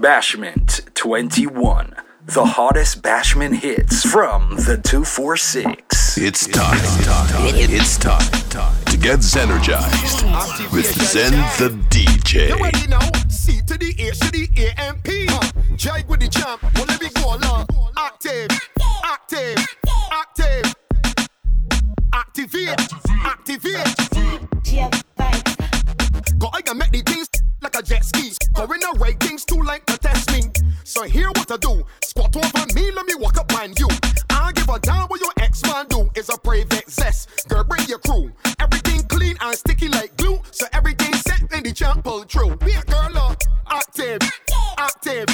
Bashment 21. The hottest Bashment hits from the 246. It's time. It's time time to get Zenergized with Zen the DJ. You ready now? C to the A to the AMP. Jake with the champ. Well, let me go along. Active, active, active. Activate, activate. Go I can make the things like a jet ski. Going the right things too like to test me. So here what I do. Squat over me, let me walk up behind you. I give a damn what your ex man do. Is a private zest. Girl, bring your crew. Everything clean and sticky like glue. So everything set in the champ pull through. Be a girl up. Active, active,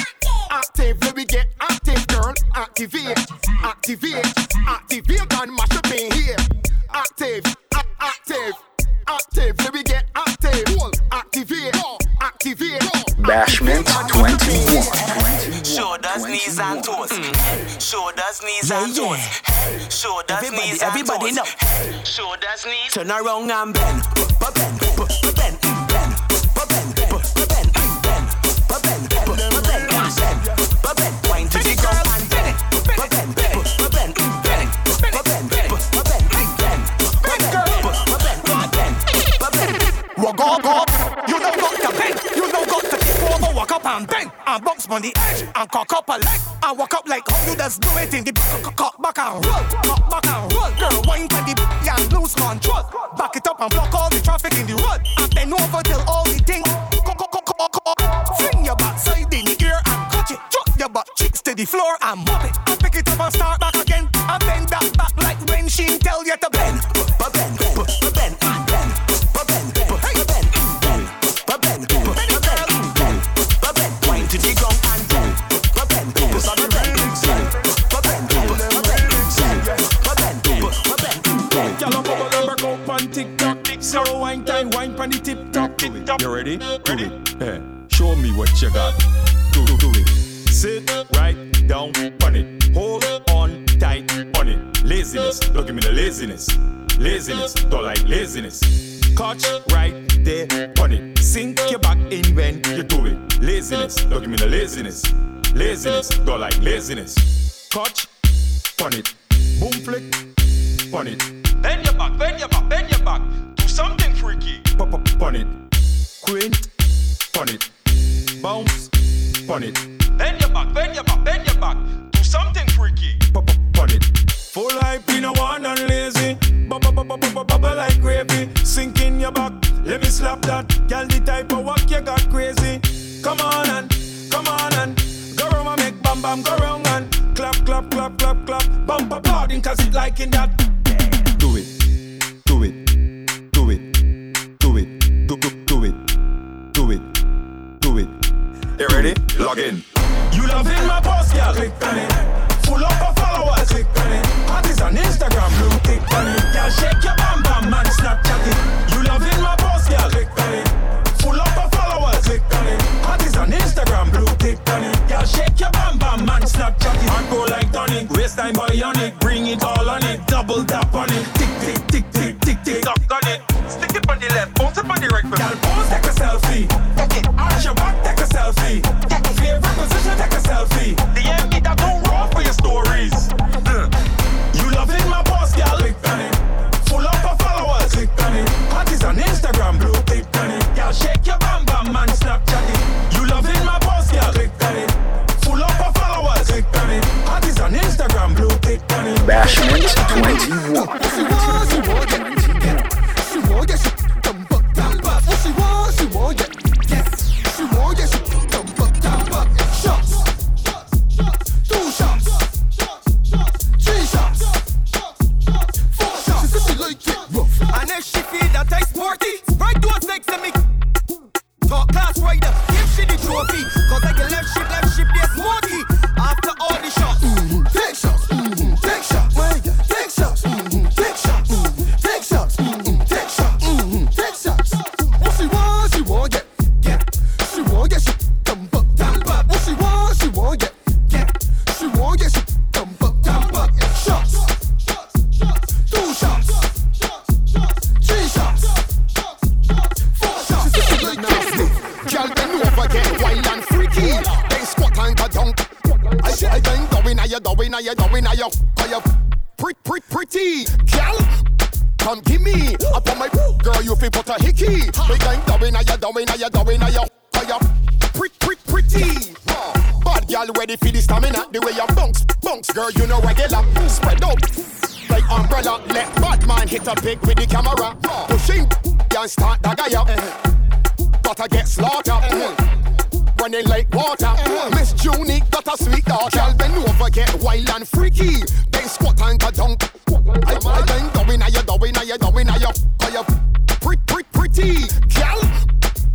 active. Let me get active, girl. Activate, activate, activate and mash up in here. Active, active, active. Let me get Bashment 21. Shoulders, knees, and toes. Shoulders, knees, and toes. Shoulders, Everybody, knees, and everybody toes. now. Shoulders, knees. Turn around and bend. Ba- bend, on the edge and cock up a leg. And walk up like how you just do it in the cock, back and roll. Cock back and roll. Girl, wine to the and lose control. Back it up and block all the traffic in the road. And bend over till all the cock. Fling your backside in the air and catch it. Drop your butt cheeks to the floor and mop it. And pick it up and start back You ready? Do Ready? Yeah. Show me what you got. Do do do it. Sit right down on it. Hold on tight on it. Laziness, don't give me the laziness. Laziness, don't like laziness. Catch right there on it. Sink your back in when you do it. Laziness, don't give me the laziness. Laziness, don't like laziness. Catch on it. Boom flick on it. Bend your back, bend your back, bend your back. Do something freaky. Pop up on it. Quint on it. Bounce on it. Bend your back, bend your back, bend your back. Do something freaky. Pop it. Full hype, you know one and lazy. Bubble like gravy. Sink in your back, let me slap that. Girl, the type of walk you got crazy. Come on and, come on and. Go round and make bam bam, go round and. Clap, clap, clap, clap, clap. Bump applauding cause it like in that. Log in. You loving my post, girl? Click on it. Full up of followers. Click on it. Artists on Instagram, blue tick on it. Girl, shake your bam bam, man, Snapchat it. You loving my post, girl? Click on it. Full up of followers. Click on it. Artists on Instagram, blue tick on it. Girl, shake your bam bam, man, Snapchat it. And go like tonic, waste time bionic, bring it all on it, double tap on it. Tick tick ain't going, I going, I going, I you pretty, pretty, pretty, gal. Come give me up on my girl, you feel put a hickey. We going, I going, I going, I you pretty, pretty, pretty. Bad gal ready for the stamina. The way you bounce, bounce, girl, you know regular. Spread out like umbrella. Let bad man hit a pig with the camera. Pushing and start the guy up. Gotta get slaughtered. Running like water. Miss Junie got a sweet daughter. Girl, bend over, get wild and freaky. Then squat and go down. I, I ain't going, I you going, I you going, I you, I you pretty, pretty, pretty. Girl,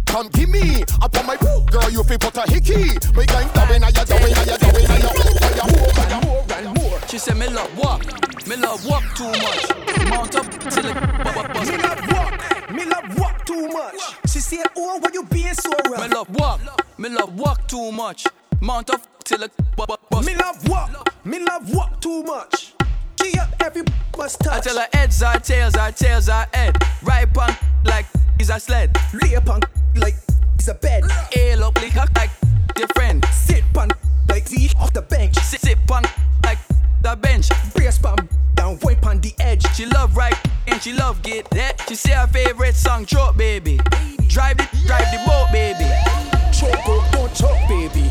come give me up on my girl. You feel put a hickey. We going, going, I you going, I you going, I you, more and more. She said me love walk, me love walk too much. Mount up till it bust. Me love walk, me love walk too much. She said, Oh, why you being so rough? Me love walk, me love walk too much. Mount up till it bust. Me love walk, me love walk too much. She up every must touch. I tell her heads are tails, our tails are head. Right punk like he's a sled. Lay up like he's a bed. Ail up like like friend. Sit on like the off the bench. Sit sit on like the bench. Brace bum down, wipe on the edge. She love right and she love get that. She say her favorite song, Choke Baby. Drive it, drive the boat, baby. Choke, go, don't choke, baby.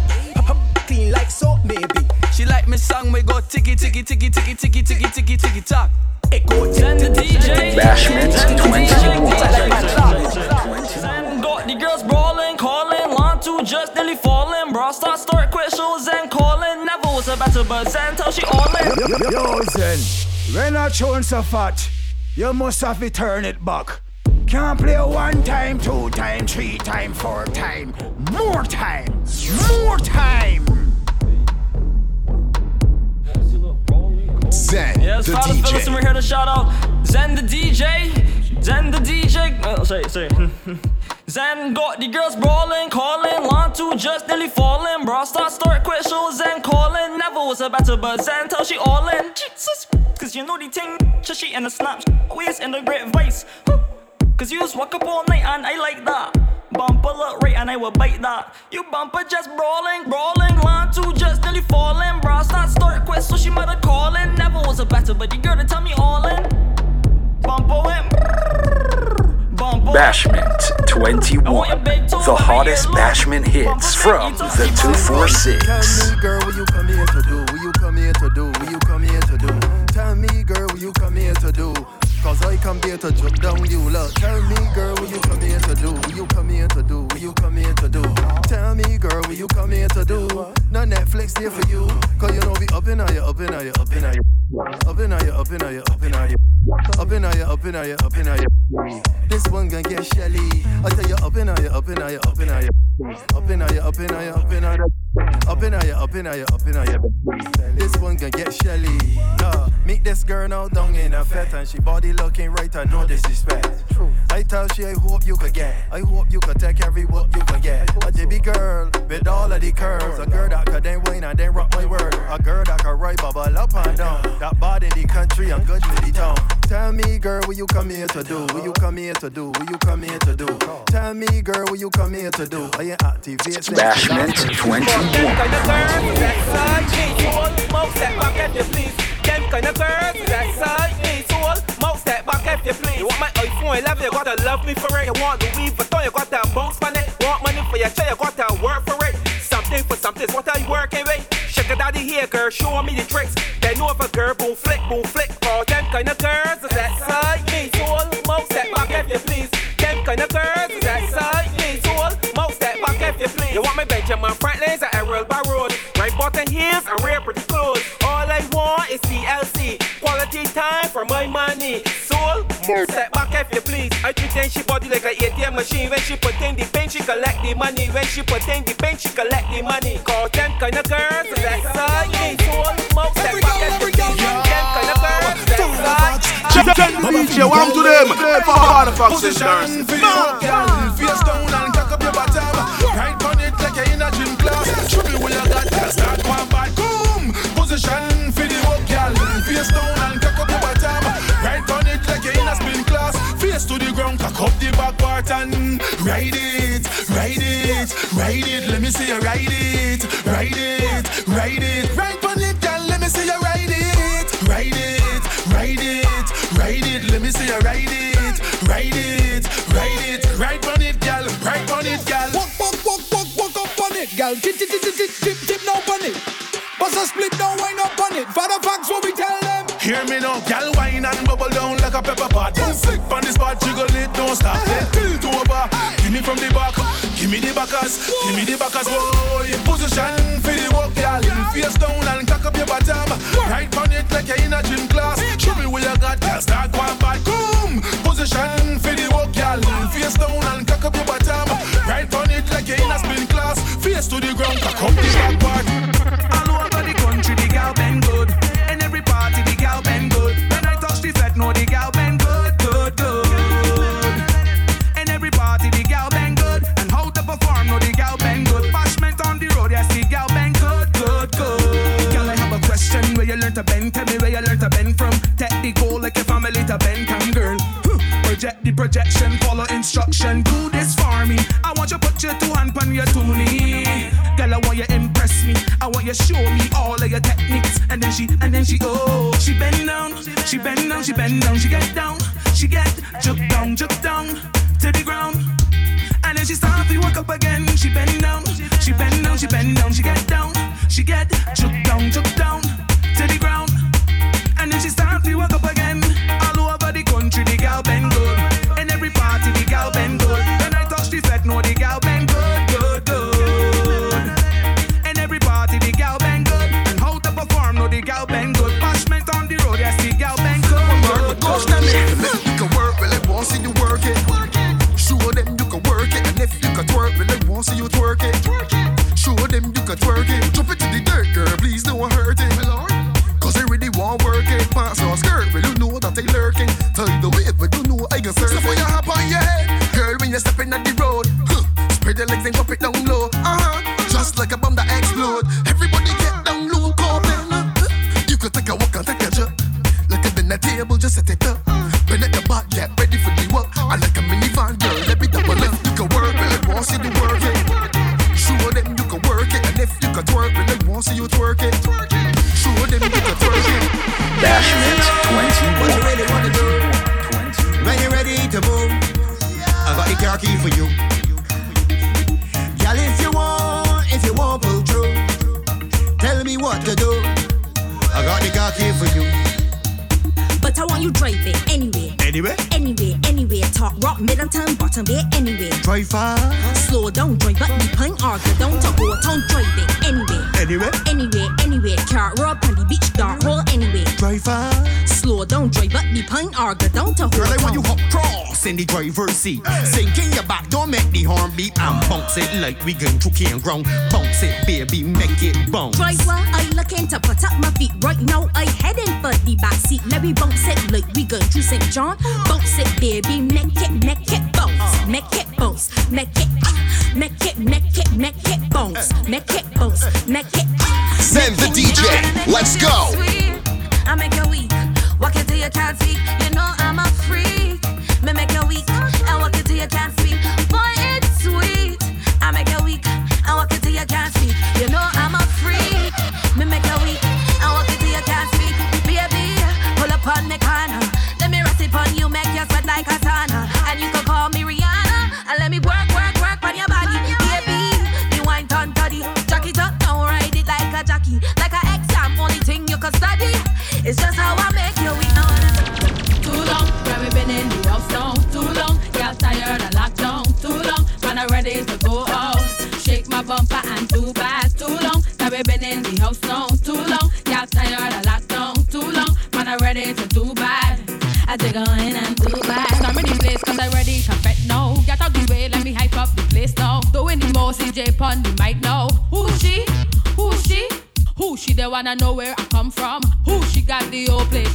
Clean like soap, baby. She like me song, we go ticky ticky ticky ticky ticky ticky ticky ticky tock. It go Zen the DJ. Bashment Zen the DJ. 21. Zen got the girls brawling, calling, one, two, just nearly falling. Bra start, start, quit shows and calling. Never was a better, but Zen tell she all in. Yo, Zen, when I tune so fat, you must have to turn it back. Can't play one time, two time, three time, four time, more time, more time. Zen, Yes, the Father Phillips, and we're here to shout out Zen the DJ. Zen the DJ. Oh, sorry, sorry. Zen got the girls brawling, calling, one, two, just nearly falling. Bra start, start, quit shows and calling. Never was a better, but Zen tell she all in. Jesus, cause you know the thing. She in the snap, always in the great vice. Cause you just walk up all night and I like that. Bumper look right and I will bite that. You bumper just brawling, brawling. Line two just nearly falling. Bra start, start, quit, so she mother calling. Never was a better, but the girl to tell me all in. Bumper went. brrrr. Bumper went. Bashment 21. The hottest Bashment hits from the 246. Tell me, girl, what you come here to do? What you come here to do? What you come here to do? Tell me, girl, what you come here to do? Cause I come here to drop down you, look. Tell me, girl, what you come here to do? What you come here to do? What you come here to do? Tell me, girl, what you come here to do? No Netflix there for you. Cause you know we up in you, up in you, up in you. Up in you, up in you, up in you. Up in you, up in you, up in you. This one gonna get shelly. I tell you, up in you, up in you, up in you. Up in you, up in you, up in you. Up in you, up in you, up in you. This one gonna get shelly. Nah, meet this girl now down in a fete and she body looking right and no disrespect. I tell she I hope you could get. I hope you could take every what you could get. A dibby girl with all of the curves. A girl that could then wine and then rock my word. A girl that could ride bubble up and down. That in the country and good with the town. Tell me, girl, what you come here to do? What you come here to do? What you come here to do? Tell me, girl, what you come here to do? Are you activate? Bashment 21. kind of girls that side me soul, mouth step back if you please. Them kind of girls that side me soul, mouth step back if you please. You want my iPhone 11, you gotta love me for it. You want Louis Vuitton, you got that bounce on it. Want money for your chair, you got that work for it. Something for something, what are you working with? Eh? Sugar daddy here, girl, show me the tricks. They know if a girl boom flick, boom flick. All them kind of girls Soul, step back if you please. I pretend she body like a ATM machine. When she put in the bank, she collect the money. When she put in the bank, she collect the money. Call them kind of girls that side me. Soul, mouth, step back if you please. Them kind of girls that side DJ, one to them. For all the foxes, Position for girl. Face down and cock up your bottom. Spartan. Ride it, ride it, ride it. Let me see you ride it, ride it, ride it. Ride on it, girl. Let me see you ride it, ride it, ride it, ride it. Let me see you ride it, ride it, ride it. Ride on it, girl. Ride on it, girl. Walk, walk, walk, walk, walk up on it, girl. Tip, tip, tip, tip, tip, tip. tip Now on it. Bust a split, now wind up on it. Father fox, what we tell them. Hear me now, girl. Wine and bubble down like a pepper pot. Sick on this spot, jiggle it, don't stop. it. till to a bar. Give me from the back, give me the backers, give me the backers. Boy, position for the walk, girl. In face down and cock up your bottom. Right on it like you're in a gym class. Show me what you got, girl. Start going back. Boom, position for the work, y'all. face down and cock up your bottom. Right on it like you're in a spin class. Face to the ground, cock up the back. see the for you. But I want you drive it anywhere. Anywhere? Anywhere, anywhere. Talk rock, middle turn, bottom bit, anywhere. Drive fast. Slow, don't drive, but be punk argue. Don't talk or don't drive it anywhere. Anywhere? Anywhere, anywhere. Car road, on the beach, dark hole, anywhere. Drive fast. Slow, don't drive, but be punk argue. Don't talk Girl, I want you hot cross bass in the driver's seat. Hey. Sinking your back, don't make the horn beat and bounce it like we going to can ground. Bounce it, baby, make it bounce. Driver, I looking to put up my feet right now. I heading for the back seat. Let me bounce it like we going to St. John. Bounce it, baby, make it, make it bounce, make it bounce, make it, ah, make it, make it, make it bounce, make it bounce, make it. Ah, Zen the DJ. Let's go. I make a week. Walk into your cat You know I'm a freak. can't sleep. know where I come from. Who she got the old place?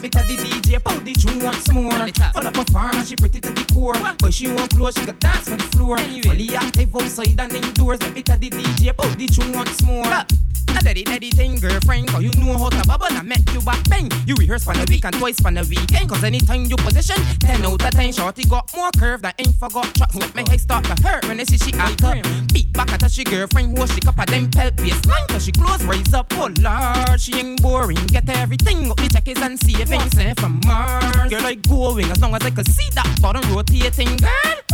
because the DJ pulled the tune once more. Full up a farm she pretty to the core. But she won't close, she got dance on the floor. Anyway. Fully active outside and indoors because the DJ pulled the tune once more. Look. A daddy daddy thing, girlfriend, cause you know how to bubble and make you back bang. You rehearse for the week and twice for the weekend. Cause anytime you position, 10 out of 10, shorty got more curve than ain't forgot trucks. with my head start to hurt when they see she act up. Beat back at her, she girlfriend, what she cup of them pelt baseline. Cause she close, raise up, oh lord, she ain't boring. Get everything up, the check is and savings, safe from Mars. Girl, I like going as long as I can see that bottom rotating, girl.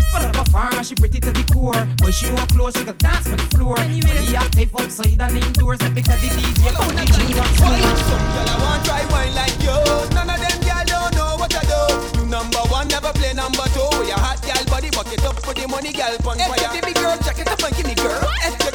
She pretty to the core. When she walk close, she can dance on the floor. He active outside and indoors, and because the DJ come to the Some girl I want try wine like you. None of them girl don't know what I do. You number one, never play number two. Your hot girl body bucket up for the money, girl pon fire. Every big girl, jack it up and give me girl.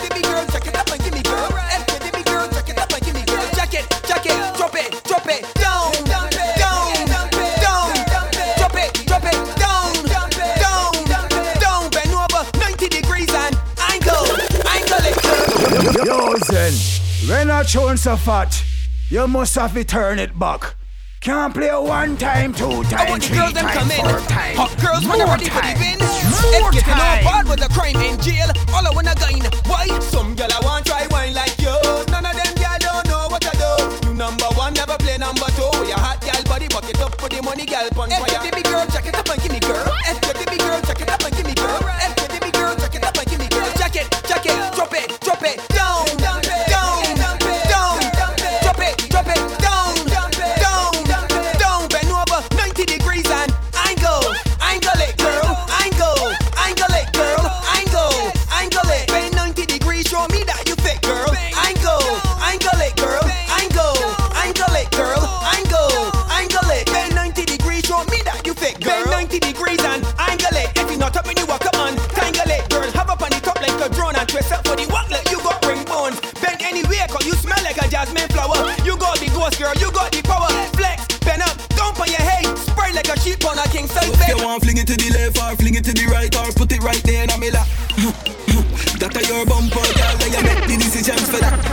When a tune so fat, you must have to turn it back. Can't play one time, two time, I want the girls them come in. Hot girls when they're ready for the win. More it's getting all bad with the crime in jail. All I wanna gain. Why? Some girl I want try wine like you. None of them girl don't know what I do. You number one, never play number two. Your hot girl body bucket up for the money girl punch. Eh,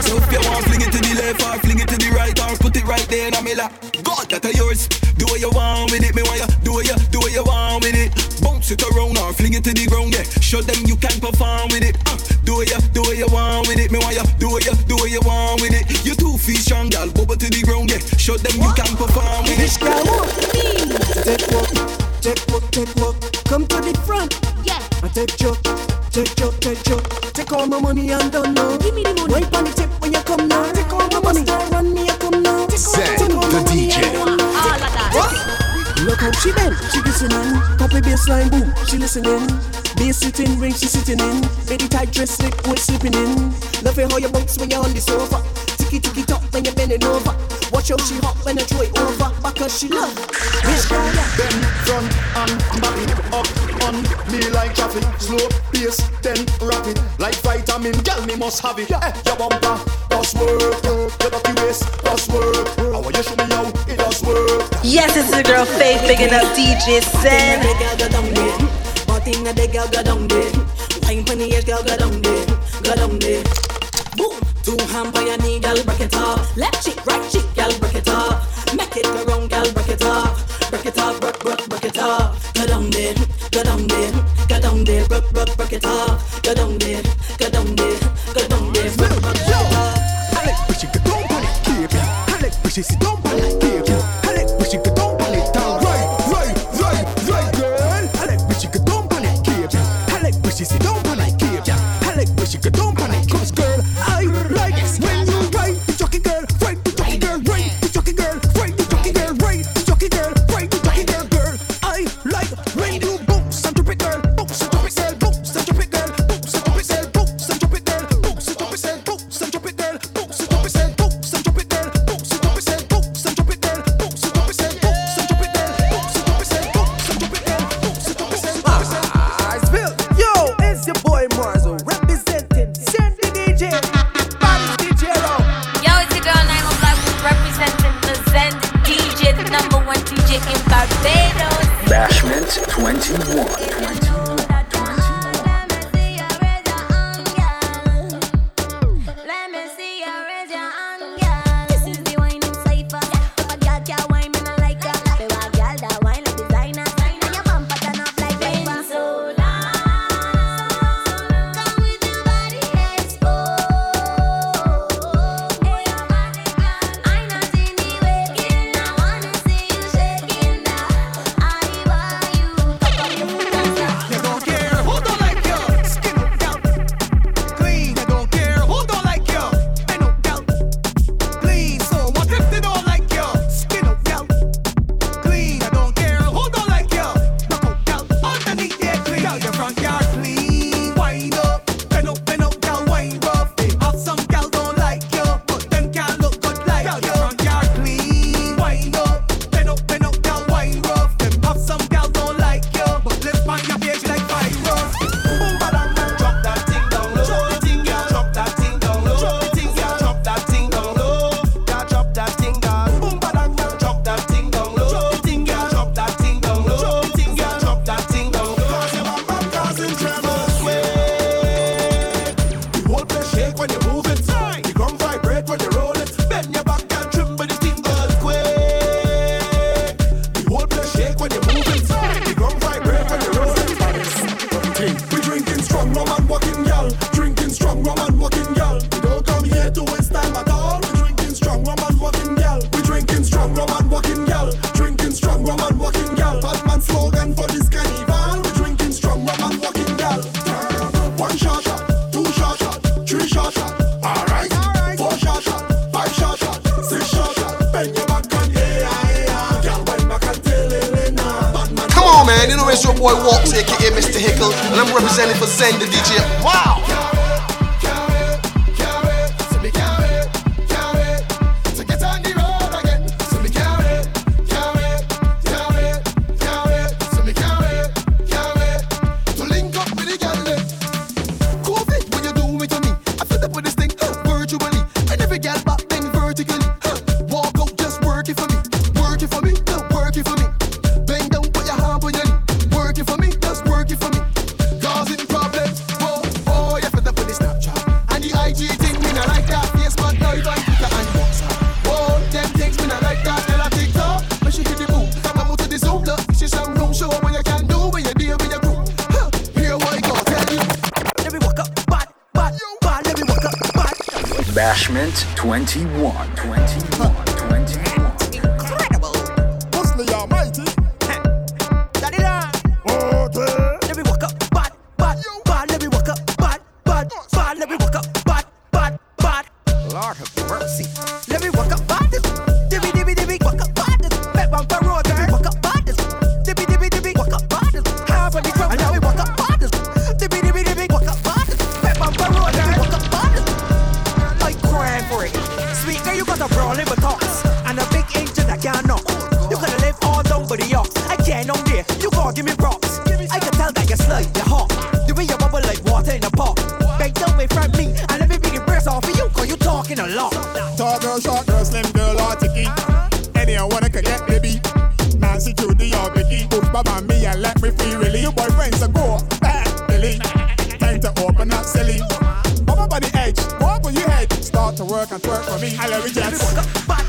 So if you want, fling it to the left or fling it to the right or put it right there in my lap. God, that are yours. Do what you want with it, me want you. Do what you, do what you want with it. Bounce it around or fling it to the ground, yeah. Show them you can perform with it. Uh, do what you, do what you want with it, me want you. Do what you, do what you want with it. You two feet strong, girl, bubble to the ground, yeah. Show them you can perform with it. Take walk, take walk, take walk. Come to the front, yeah. I take your, take your, take your. Take all my money and don't know. Give me listening. Copy baseline, boom, she listening. Bass sitting, ring she sitting in. Baby tight dress, slip, weight slipping in. Love it how you bounce when you're on the sofa. Ticky ticky top when you're bending over. Watch out, she hot when I throw it over. Because she love. Which girl bend front and back up? on me like traffic. Slow pace, then rapid. Like vitamin, girl, me must have it. Eh, your bumper does work. Your dirty waist does work. I you show me how it does work. Yes, it's the girl Faith picking up DJ Zen. Girl down there, girl down there, down there. Boom. Do hand by your knee, girl, break it off. Left cheek, right cheek, girl, break it off. Make it go round, girl, break it off. Break it off, break, break, break it off. Go down there, go down there, go down there, break, break, break it off. Go down there, go down there, go down there, break, break, break it off. Alex, push it, go down, panic, keep it. Alex, push it, sit down, panic, it. Alex, push it, go down, panic, down, right, right, right, right, girl. Alex, push it, go down, panic, keep it. Alex, push it, sit down, boy Walks, aka Mr. Hickle, and I'm representing for Zen the DJ. Wow! 21. hawk. You be a bubble like water in a pot. Bang, tell me frankly, and let me be the breast off of you, cause you talking a lot. Tall girl, short girl, slim girl, or ticky. i wanna connect, baby. Nancy, Judy, or Vicky. Put Baba me and let me free, really. Your boyfriend's a go bad, eh, Billy. Time to open up, silly. Bubble by the edge, go up on your head. Start to work and twerk for me. I love you, Jets.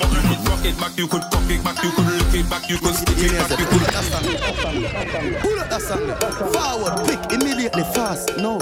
rock it back, you could cock it back, you could lick it back, you could stick it back, you could. Pull up that song. Forward, quick, immediately, fast. No.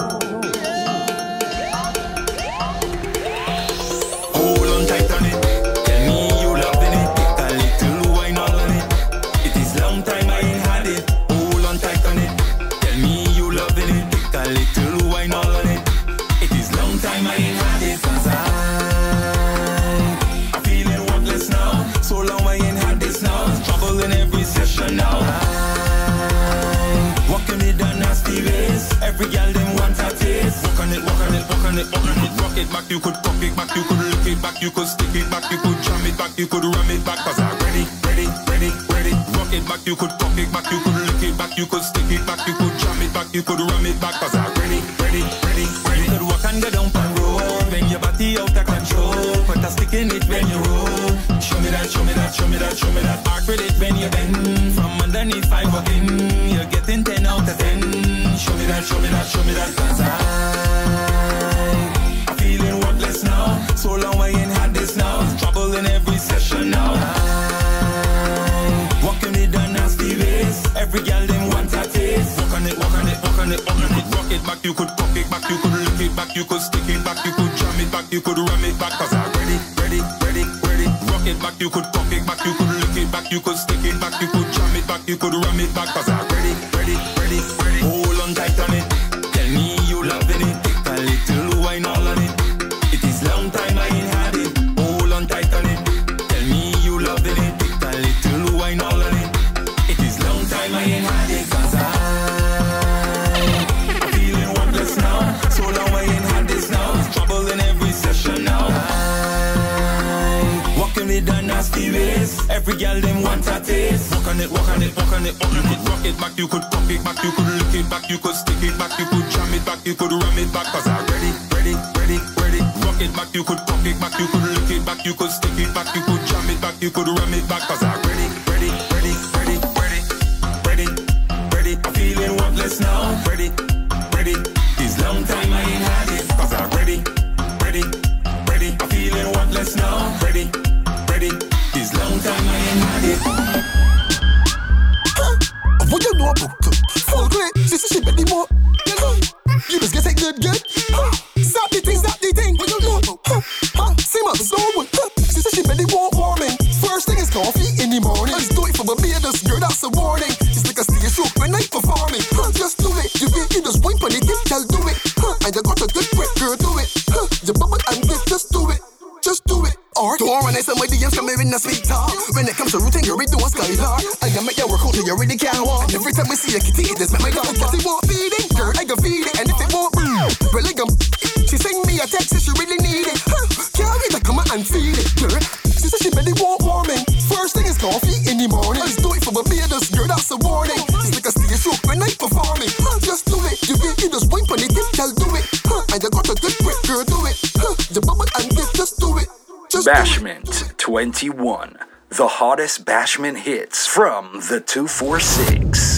You could cock it back, you could lick it back, you could stick it back, you could jam it back, you could ram it back. Cause I'm ready, ready, ready, ready. Rock it back, you could cock it back, you could lick it back, you could stick it back, you could jam it back, you could ram it back. Cause I'm ready, ready, ready, ready. You could walk and go down pan road when your body out of control. Put a stick in it when you roll. Show me that, show me that, show me that, show me that. Arc with it when you bend from underneath five walking. You're getting ten out of ten. Show me that, show me that, show me that. Cause I, So long I ain't had this now. Trouble in every session now. Walking it down nasty ways. Every girl them want a taste. Walk on it, walk on it, walk on it, walk on it. Rock it back, you could cock it back, you could lick it back, you could stick it back, you could jam it back, you could ram it back. Cause I'm ready, ready, ready, ready. Rock it back, you could cock it back, you could lick it back, you could stick it back, you could jam it back, you could ram it back. Cause I'm ready, ready, Every girl them want a taste. Walk on it, walk on it, walk on it, walk on it. Rock it back, you could cock it back, you could lick it back, you could stick it back, you could jam it back, you could ram it back. Cause I'm ready, ready, ready, ready. Rock it back, you could cock it back, you could lick it back, you could stick it back, you could jam it back, you could ram it back. Cause I'm ready, ready, ready, ready, ready, ready, ready. I'm feeling worthless now. Ready. What you know about Kitty, it just make my dog. Cause it won't feed it, girl, I can feed it. And if it won't breathe, well, I can. She send me a text if she really need it. Huh? Carry the come and feel it, girl. She said she really want warming. First thing is coffee in the morning. Let's do it for Barbados, girl, that's a warning. It's like a stage show when I performing. Huh? Just do it. You get you just wine on it, girl, do it. Huh? And you got a good grip, girl, do it. Huh? You bubble and dip, just do it. Bashment 21. The hottest bashment hits from the 246.